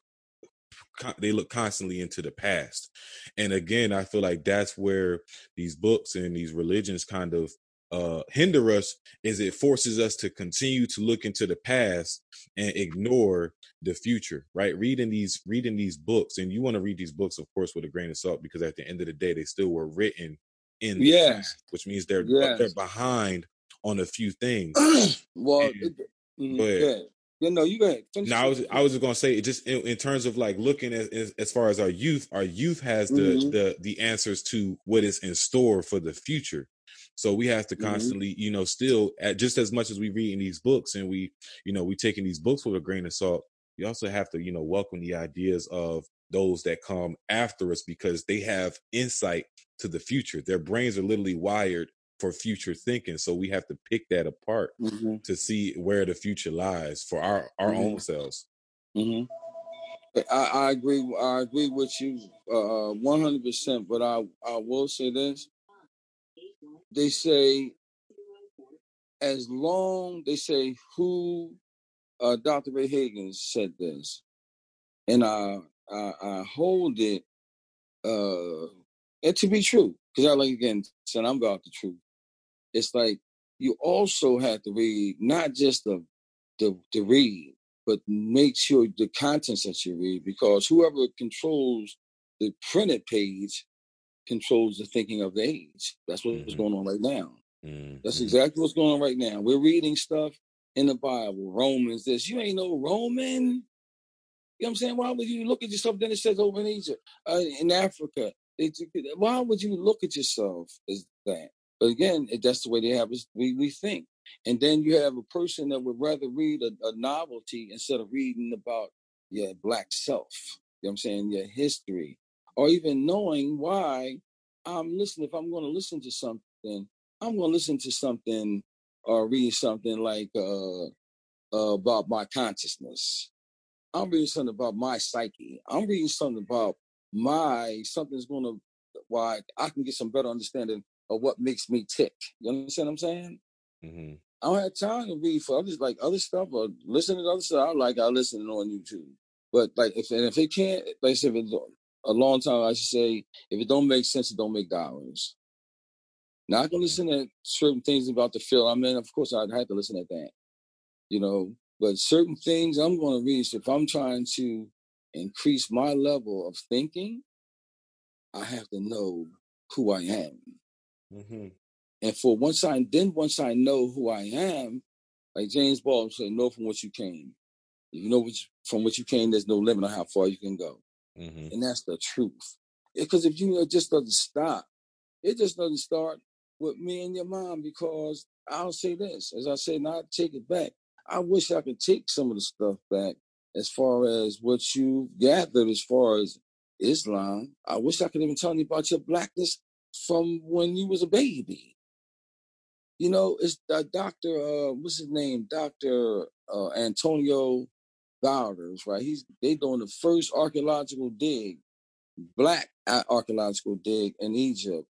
they look constantly into the past. And again, I feel like that's where these books and these religions kind of uh hinder us is it forces us to continue to look into the past and ignore the future right reading these reading these books and you want to read these books of course with a grain of salt because at the end of the day they still were written in Yes. past which means they're Yes. they're behind on a few things well, And- it, go ahead. Yeah, no, you go ahead. Finish No, I was I was just gonna say it just in, in terms of like looking at as, as far as our youth, our youth has the Mhm. the the answers to what is in store for the future. So we have to Mhm. constantly, you know, still at just as much as we read in these books and we, you know, we taking these books with a grain of salt. We also have to, you know, welcome the ideas of those that come after us because they have insight to the future. Their brains are literally wired for future thinking. So we have to pick that apart Mhm, to see where the future lies for our our Mhm. own selves. mhm. I, I agree. I agree with you uh, one hundred percent. But I I will say this: they say as long they say who uh, Dr. Ray Hagins said this, and I I, I hold it uh, and to be true because I like again said I'm about the truth. It's like you also have to read not just the the, the read, but make sure the contents that you read because whoever controls the printed page controls the thinking of the age. That's what's Mhm. going on right now. Mm, That's exactly what's going on right now. We're reading stuff in the Bible, Romans, this. You ain't no Roman. You know what I'm saying? Why would you look at yourself? Then it says over in Egypt, uh, in Africa. It, why would you look at yourself as that? But again, it, that's the way they have us. We, we think. And then you have a person that would rather read a, a novelty instead of reading about your black self. You know what I'm saying? Your history. Or even knowing why I'm listening. If I'm going to listen to something, I'm going to listen to something or read something like uh, uh, about my consciousness. I'm reading something about my psyche. I'm reading something about my something's gonna why I can get some better understanding of what makes me tick. You understand what I'm saying? mhm. I don't have time to read for others like other stuff or listen to other stuff. I like I listen on YouTube. But like if and if it can't like if it's a long time I should say if it don't make sense, it don't make dollars. Now I can listen to certain things about the film. I mean, of course I'd have to listen at that. You know, but certain things I'm gonna read. So if I'm trying to increase my level of thinking, I have to know who I am. Mhm. And for once I then once I know who I am, like James Baldwin said, know from what you came. If you know which, from what you came, there's no limit on how far you can go. Mhm. And that's the truth. Because if you it just doesn't stop, it just doesn't start with me and your mom. Because I'll say this, as I and I'll take it back. I wish I could take some of the stuff back as far as what you gathered as far as Islam. I wish I could even tell you about your blackness from when you was a baby. You know, it's uh, Doctor. Uh, what's his name? Doctor uh, Antonio Bowders, right? He's they doing the first archaeological dig, black archaeological dig in Egypt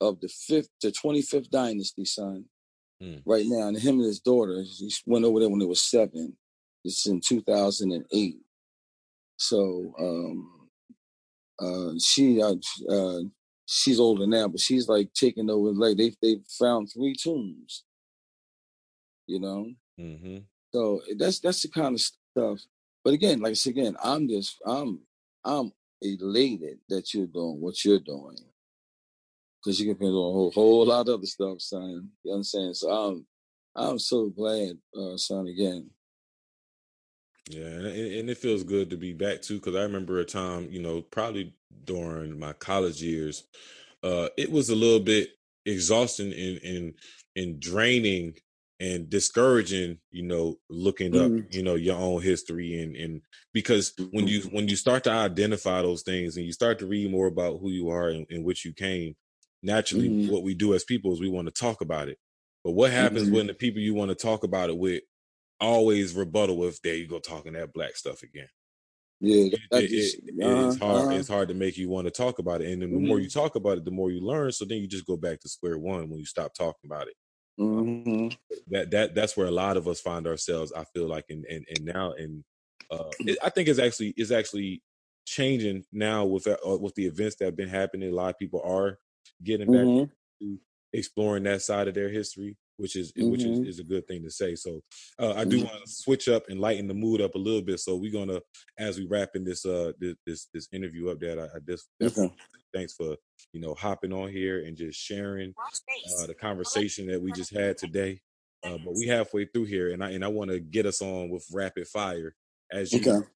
of the fifth to twenty fifth dynasty, son. Mm. Right now, and him and his daughter, he went over there when they were seven. It's in two thousand and eight. So um, uh, she uh, uh, she's older now, but she's like taking over. Like they they found three tombs You know. Mm-hmm. So that's that's the kind of stuff. But again, like I said again, I'm just I'm I'm elated that you're doing what you're doing. Cause you can do a whole, whole lot of other stuff, son. You understand? So I'm I'm so glad, uh, son, again. Yeah, and, and it feels good to be back too. Because I remember a time, you know, probably during my college years, uh, it was a little bit exhausting and and and draining and discouraging. You know, looking Mhm. up, you know, your own history and and because when you when you start to identify those things and you start to read more about who you are and, and which you came, naturally, Mhm. what we do as people is we want to talk about it. But what happens Mhm. when the people you want to talk about it with always rebuttal with there you go talking that black stuff again Yeah, it, just, it- uh-huh, it's hard uh-huh. it's hard to make you want to talk about it and then the more Mhm. you talk about it the more you learn so then you just go back to square one when you stop talking about it Mhm. that that that's where a lot of us find ourselves i feel like and and, and now and uh it, i think it's actually is actually changing now with uh, with the events that have been happening a lot of people are getting back Mhm. to exploring that side of their history which is which is, Mhm. is a good thing to say so uh, i do Mhm. want to switch up and lighten the mood up a little bit so we're gonna as we wrapping this uh this this, this interview up that i, I just Okay. Thanks for you know hopping on here and just sharing uh, the conversation that we just had today. Uh, but we halfway through here, and I and I want to get us on with rapid fire. As you, Okay.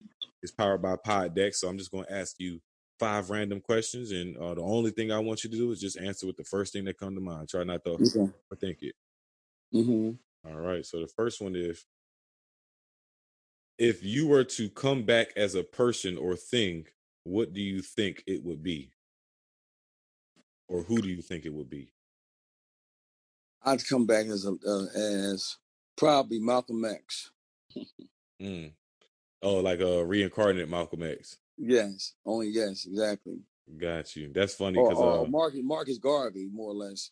it's powered by PodDeck, so I'm just going to ask you five random questions, and uh, the only thing I want you to do is just answer with the first thing that come to mind. Try not to Okay. overthink it. Mhm. All right. So the first one is, if you were to come back as a person or thing, what do you think it would be, or who do you think it would be? I'd come back as a uh, as probably Malcolm X. Mm. Oh, like a reincarnated Malcolm X. Yes, only yes, exactly. Got you. That's funny because uh, or Marcus Marcus Garvey, more or less.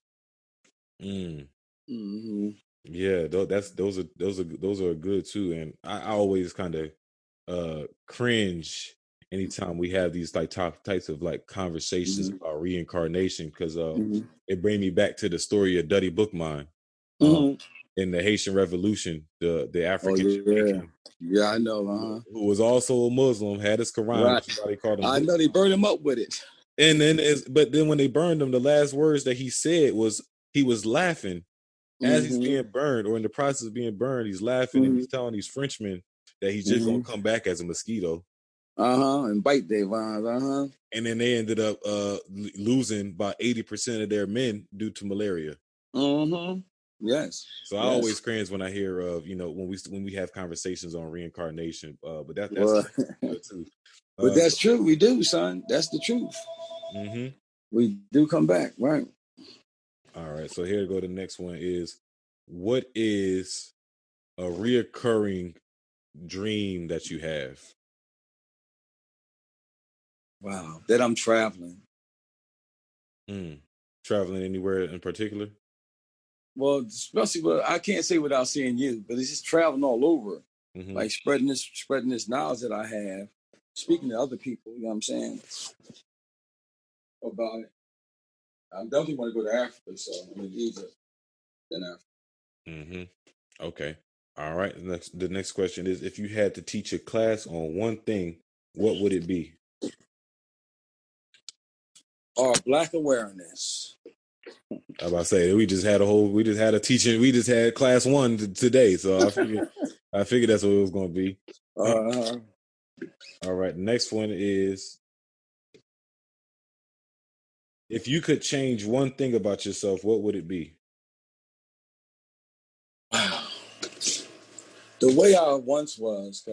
mm, hmm yeah, tho- that's those are those are those are good too. And I, I always kind of uh cringe anytime we have these like top types of like conversations Mhm. about reincarnation because uh hmm it bring me back to the story of Dutty Boukman uh, hmm in the Haitian Revolution, the the Oh African yeah, Jamaican yeah, I know. Uh huh. who was also a Muslim had his Quran, Right. which they called him. I know they burned him up with it. And then, but then when they burned him, the last words that he said was he was laughing as he's Mhm. being burned or in the process of being burned. He's laughing and he's Mhm. telling these Frenchmen that he's just gonna Mhm. come back as a mosquito. Uh huh. And bite their vines. Uh huh. And then they ended up uh losing about eighty percent of their men due to malaria. Uh huh. Yes. So I always cringe when I hear of you know when we when we have conversations on reincarnation. Uh, but that, that's Well, good too. but Uh, that's true. We do, son. That's the truth. mhm. We do come back, right? All right, so here to go. The next one is what is a reoccurring dream that you have? Wow. That I'm traveling. Mm. Traveling anywhere in particular? Well, especially, well, I can't say without seeing you, but it's just traveling all over, Mhm. like spreading this, spreading this knowledge that I have, speaking to other people. You know what I'm saying about it. I definitely want to go to Africa, so I mean Egypt, then Africa. hmm Okay. All right. The next, the next question is: If you had to teach a class on one thing, what would it be? Or black awareness. I about to say we just had a whole, we just had a teaching, we just had class one t- today, so I figured, I figured that's what it was going to be. Uh, All right. Next one is: If you could change one thing about yourself, what would it be? Wow. The way I once was,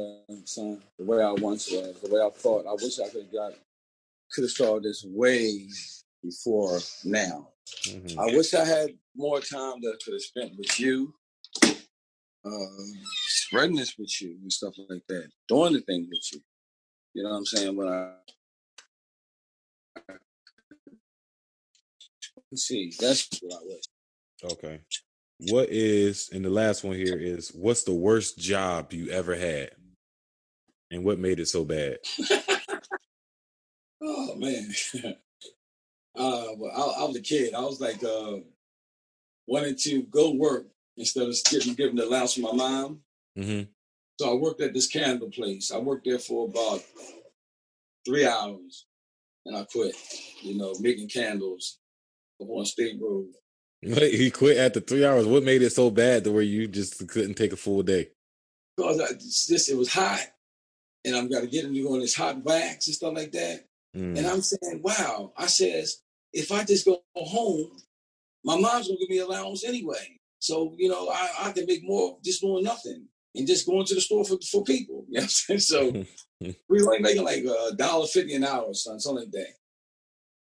son, the way I once was, the way I thought, I wish I could have got, could have started this way before now. Mhm. I wish I had more time that I could have spent with you, uh, spreading this with you and stuff like that, doing the thing with you. You know what I'm saying? When I let's see, that's what I wish. Okay. What is, and the last one here is: What's the worst job you ever had, and what made it so bad? Oh man. uh, well, I, I was a kid. I was like uh, wanting to go work instead of getting given the allowance from my mom. Mm-hmm. So I worked at this candle place. I worked there for about three hours, and I quit. You know, making candles up on State Road. he quit after three hours. What made it so bad to where you just couldn't take a full day? Because I, this it was hot, and I'm got to get into going this hot wax and stuff like that. Mm. And I'm saying, wow. I says, if I just go home, my mom's gonna give me allowance anyway. So you know, I, I can make more just doing nothing and just going to the store for, for people. You know what I'm saying? So we were only making like a dollar fifty an hour, son, something like that.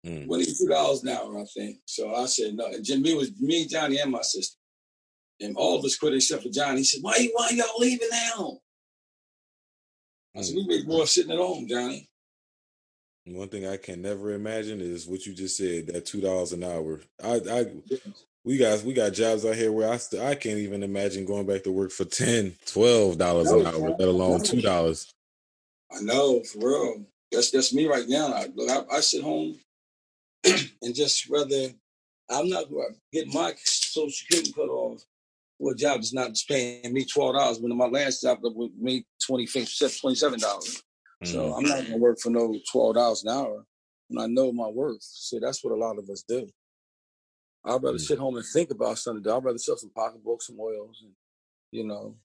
Mm. Twenty two dollars an hour, I think. So I said no. And Jimmy was me, Johnny, and my sister. And all of us quit except for Johnny. He said, Why you why y'all leaving now? I said, We make more sitting at home, Johnny. One thing I can never imagine is what you just said, that two dollars an hour. I, I we got we got jobs out here where I st- I can't even imagine going back to work for 10 12 dollars an hour, let alone two dollars. I know, for real. That's that's me right now. I, look, I, I sit home and just rather I'm not going to get my social security cut off for a job that's not paying me twelve dollars when my last job that would made twenty twenty seven dollars. So Mm. I'm not gonna work for no twelve dollars an hour when I know my worth. See, that's what a lot of us do. I'd rather Mm. sit home and think about something. I'd rather sell some pocketbooks, some oils, and you know,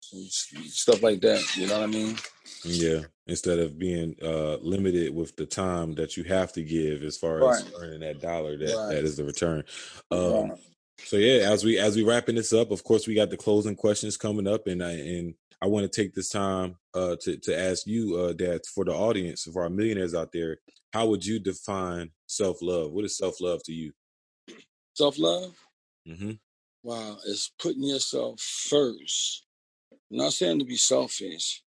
some stuff like that. You know what I mean? Yeah, instead of being uh limited with the time that you have to give as far as earning that dollar that Right. that is the return. Um Right. so yeah, as we as we wrapping this up, of course we got the closing questions coming up and I and I want to take this time uh to to ask you uh that for the audience, for our millionaires out there, how would you define self-love? What is self-love to you? Self love. Mhm. Wow, it's putting yourself first. I'm not saying to be selfish,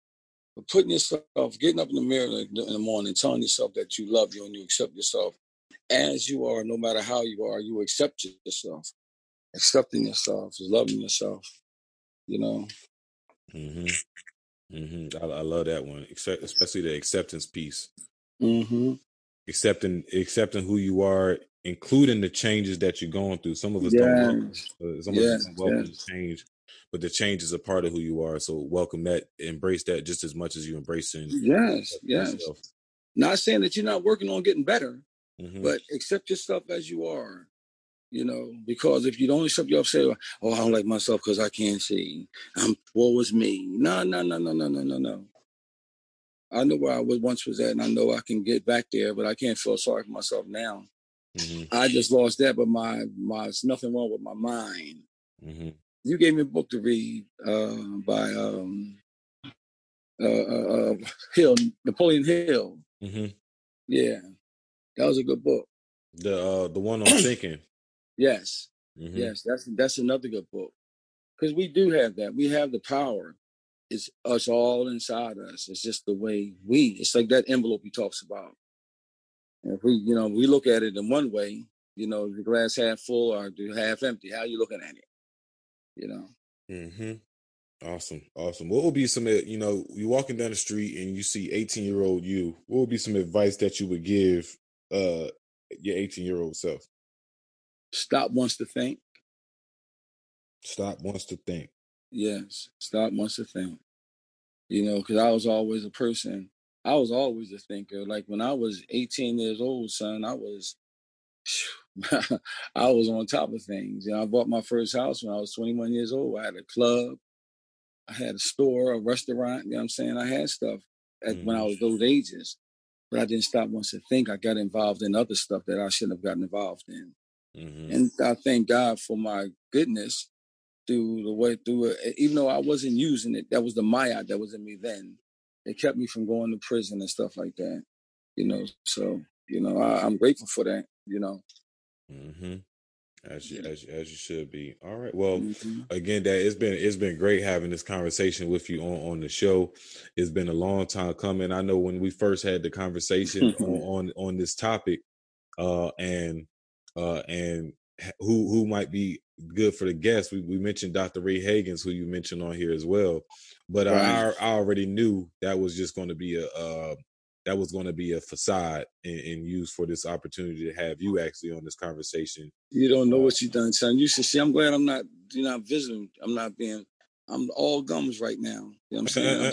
but putting yourself, getting up in the mirror in the in the morning, telling yourself that you love you and you accept yourself as you are, no matter how you are, you accept yourself. Accepting yourself is loving yourself. You know, Mhm. Mhm. I, I love that one, except especially the acceptance piece. mm-hmm. accepting accepting who you are, including the changes that you're going through. Some of us don't welcome, Yes, uh, some of us yes, don't welcome yes, change, but the change is a part of who you are. So welcome that, embrace that just as much as you embrace embracing yes, yes. yourself. Not saying that you're not working on getting better, Mhm. but accept yourself as you are. You know, because if you don't accept yourself, say, "Oh, I don't like myself because I can't see. I'm woe is me." No, no, no, no, no, no, no, no. I know where I was once was at, and I know I can get back there, but I can't feel sorry for myself now. Mhm. I just lost that, but my my there's nothing wrong with my mind. Mhm. You gave me a book to read uh, by um, uh, uh, uh, Hill, Napoleon Hill. Mhm. Yeah, that was a good book. The uh the one on thinking. Yes, Mhm. yes, that's that's another good book because we do have that. We have the power. It's us all inside us. It's just the way we. It's like that envelope he talks about. And if we, you know, we look at it in one way, you know, the glass half full or the half empty. How you looking at it? You know. Mm-hmm. Awesome, awesome. What would be some, you know, you walking down the street and you see 18 year old you, what would be some advice that you would give uh your 18 year old self? Stop wants to think. Stop wants to think. Yes, stop wants to think. You know, because I was always a person. I was always a thinker. Like when I was 18 years old, son, I was, I was on top of things. You know, I bought my first house when I was 21 years old. I had a club, I had a store, a restaurant. You know what I'm saying? I had stuff at, when I Mhm. was those ages, but I didn't stop once to think. I got involved in other stuff that I shouldn't have gotten involved in. Mhm. And I thank God for my goodness through the way through it. Even though I wasn't using it, that was the Maya that was in me then. It kept me from going to prison and stuff like that. You know, so you know, I, I'm grateful for that. You know. Mm-hmm. As you as you, as you should be. All right. Well, Mhm. again, that it's been it's been great having this conversation with you on on the show. It's been a long time coming. I know when we first had the conversation on on on this topic, uh, and uh, and who who might be good for the guests. We we mentioned Dr. Ray Hagins, who you mentioned on here as well. But I Right. I already knew that was just going to be a uh, that was going to be a facade and, and used for this opportunity to have you actually on this conversation You don't know Uh, what you've done, son. You should see. I'm glad I'm not you're not visiting. I'm not being. I'm all gums right now. You know what I'm saying?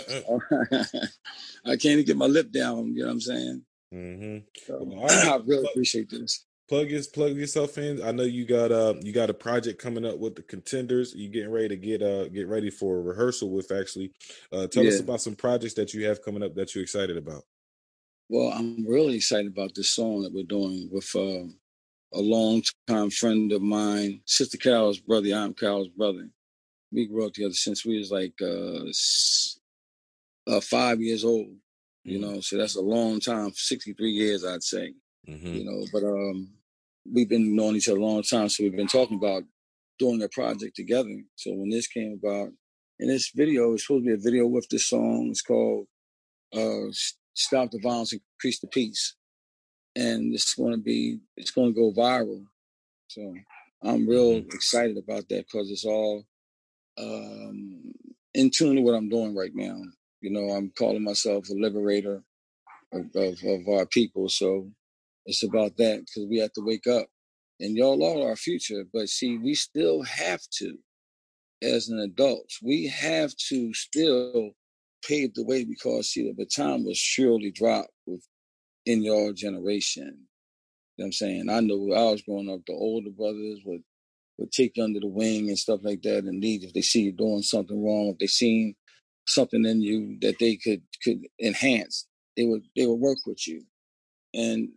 I can't even get my lip down. You know what I'm saying? Mm-hmm. So, well, I really appreciate this. Plug your, plug yourself in. I know you got uh you got a project coming up with the contenders. You getting ready to get uh get ready for a rehearsal with actually. Uh, tell yeah. us about some projects that you have coming up that you're excited about. Well, I'm really excited about this song that we're doing with uh, a long time friend of mine, Sister Carol's brother. I'm Carol's brother. We grew up together since we was like uh, uh five years old. You mm-hmm. know, so that's a long time, 63 years, I'd say. Mm-hmm. You know, but um, we've been knowing each other a long time, so we've been talking about doing a project together. So when this came about, and this video is supposed to be a video with this song. It's called uh, "Stop the Violence, Increase the Peace," and it's going to be it's going to go viral. So I'm real mm-hmm. excited about that because it's all um, in tune to what I'm doing right now. You know, I'm calling myself a liberator of, of, of our people. So it's about that because we have to wake up. And y'all are our future. But see, we still have to, as an adult, we have to still pave the way because see, the baton will surely drop with in your generation. You know what I'm saying? I know I was growing up, the older brothers would would take you under the wing and stuff like that and if they see you doing something wrong, if they seen something in you that they could could enhance, they would they would work with you. And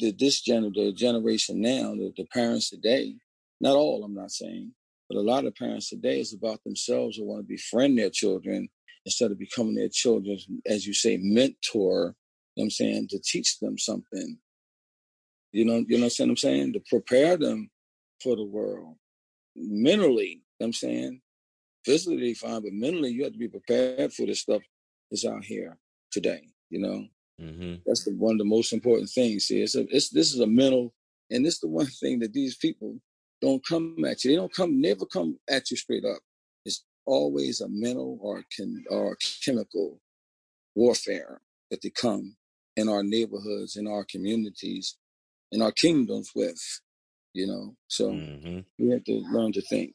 this gen the generation now, the, the parents today, not all I'm not saying, but a lot of parents today is about themselves who want to befriend their children instead of becoming their children, as you say, mentor. You know I'm saying to teach them something. You know, you know what I'm saying? To prepare them for the world mentally. You know I'm saying physically fine, but mentally you have to be prepared for this stuff that's out here today. You know, Mm-hmm. That's the one of the most important things. See, it's, a, it's this is a mental, and it's the one thing that these people don't come at you. They don't come, never come at you straight up. It's always a mental or can or chemical warfare that they come in our neighborhoods, in our communities, in our kingdoms with. You know, so mm-hmm. we have to learn to think.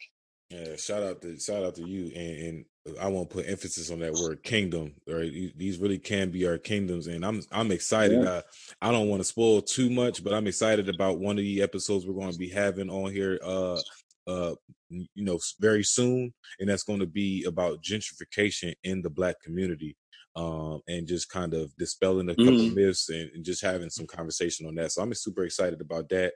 Yeah, shout out to shout out to you, and, and I won't put emphasis on that word kingdom. Right, these really can be our kingdoms, and I'm I'm excited. Yeah. I I don't want to spoil too much, but I'm excited about one of the episodes we're going to be having on here. Uh, uh, you know, very soon, and that's going to be about gentrification in the Black community um, and just kind of dispelling a couple mm-hmm. myths and, and, just having some conversation on that. So I'm super excited about that.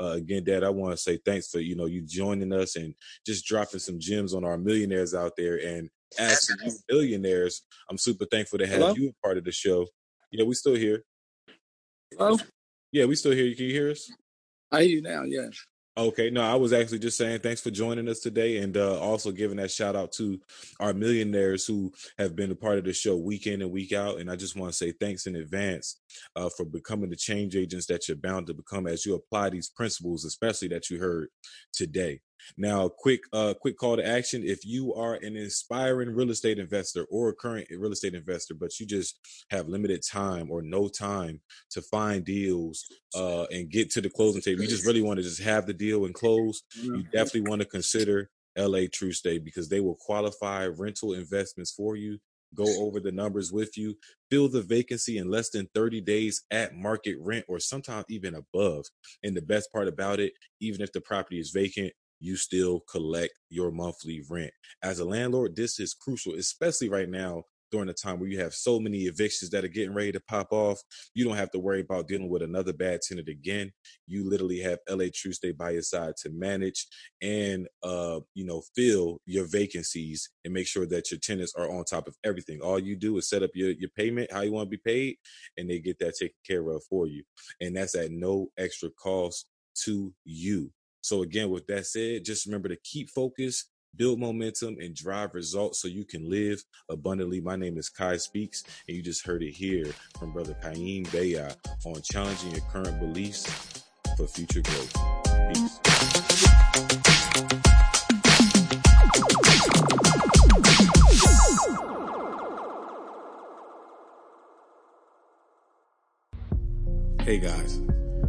Uh, again, Dad, I want to say thanks for you know you joining us and just dropping some gems on our millionaires out there. And as you millionaires, I'm super thankful to have Hello? you a part of the show. Yeah, we still here. Hello. Yeah, we still here. You can you hear us? I hear you now. Yes. Okay, no, I was actually just saying thanks for joining us today and uh, also giving that shout out to our millionaires who have been a part of the show week in and week out. And I just want to say thanks in advance uh, for becoming the change agents that you're bound to become as you apply these principles, especially that you heard today. Now, quick, uh, quick call to action. If you are an inspiring real estate investor or a current real estate investor, but you just have limited time or no time to find deals uh, and get to the closing table, you just really want to just have the deal and close. You definitely want to consider LA True Stay because they will qualify rental investments for you go over the numbers with you, fill the vacancy in less than 30 days at market rent or sometimes even above. And the best part about it, even if the property is vacant, you still collect your monthly rent. As a landlord, this is crucial, especially right now during a time where you have so many evictions that are getting ready to pop off. You don't have to worry about dealing with another bad tenant again. You literally have LA True Stay by your side to manage and uh, you know, fill your vacancies and make sure that your tenants are on top of everything. All you do is set up your, your payment, how you want to be paid, and they get that taken care of for you. And that's at no extra cost to you. So again, with that said, just remember to keep focused, build momentum, and drive results so you can live abundantly. My name is Quiy Speaks, and you just heard it here from Brother Quiyiim Bayah on challenging your current beliefs for future growth. Peace. Hey guys.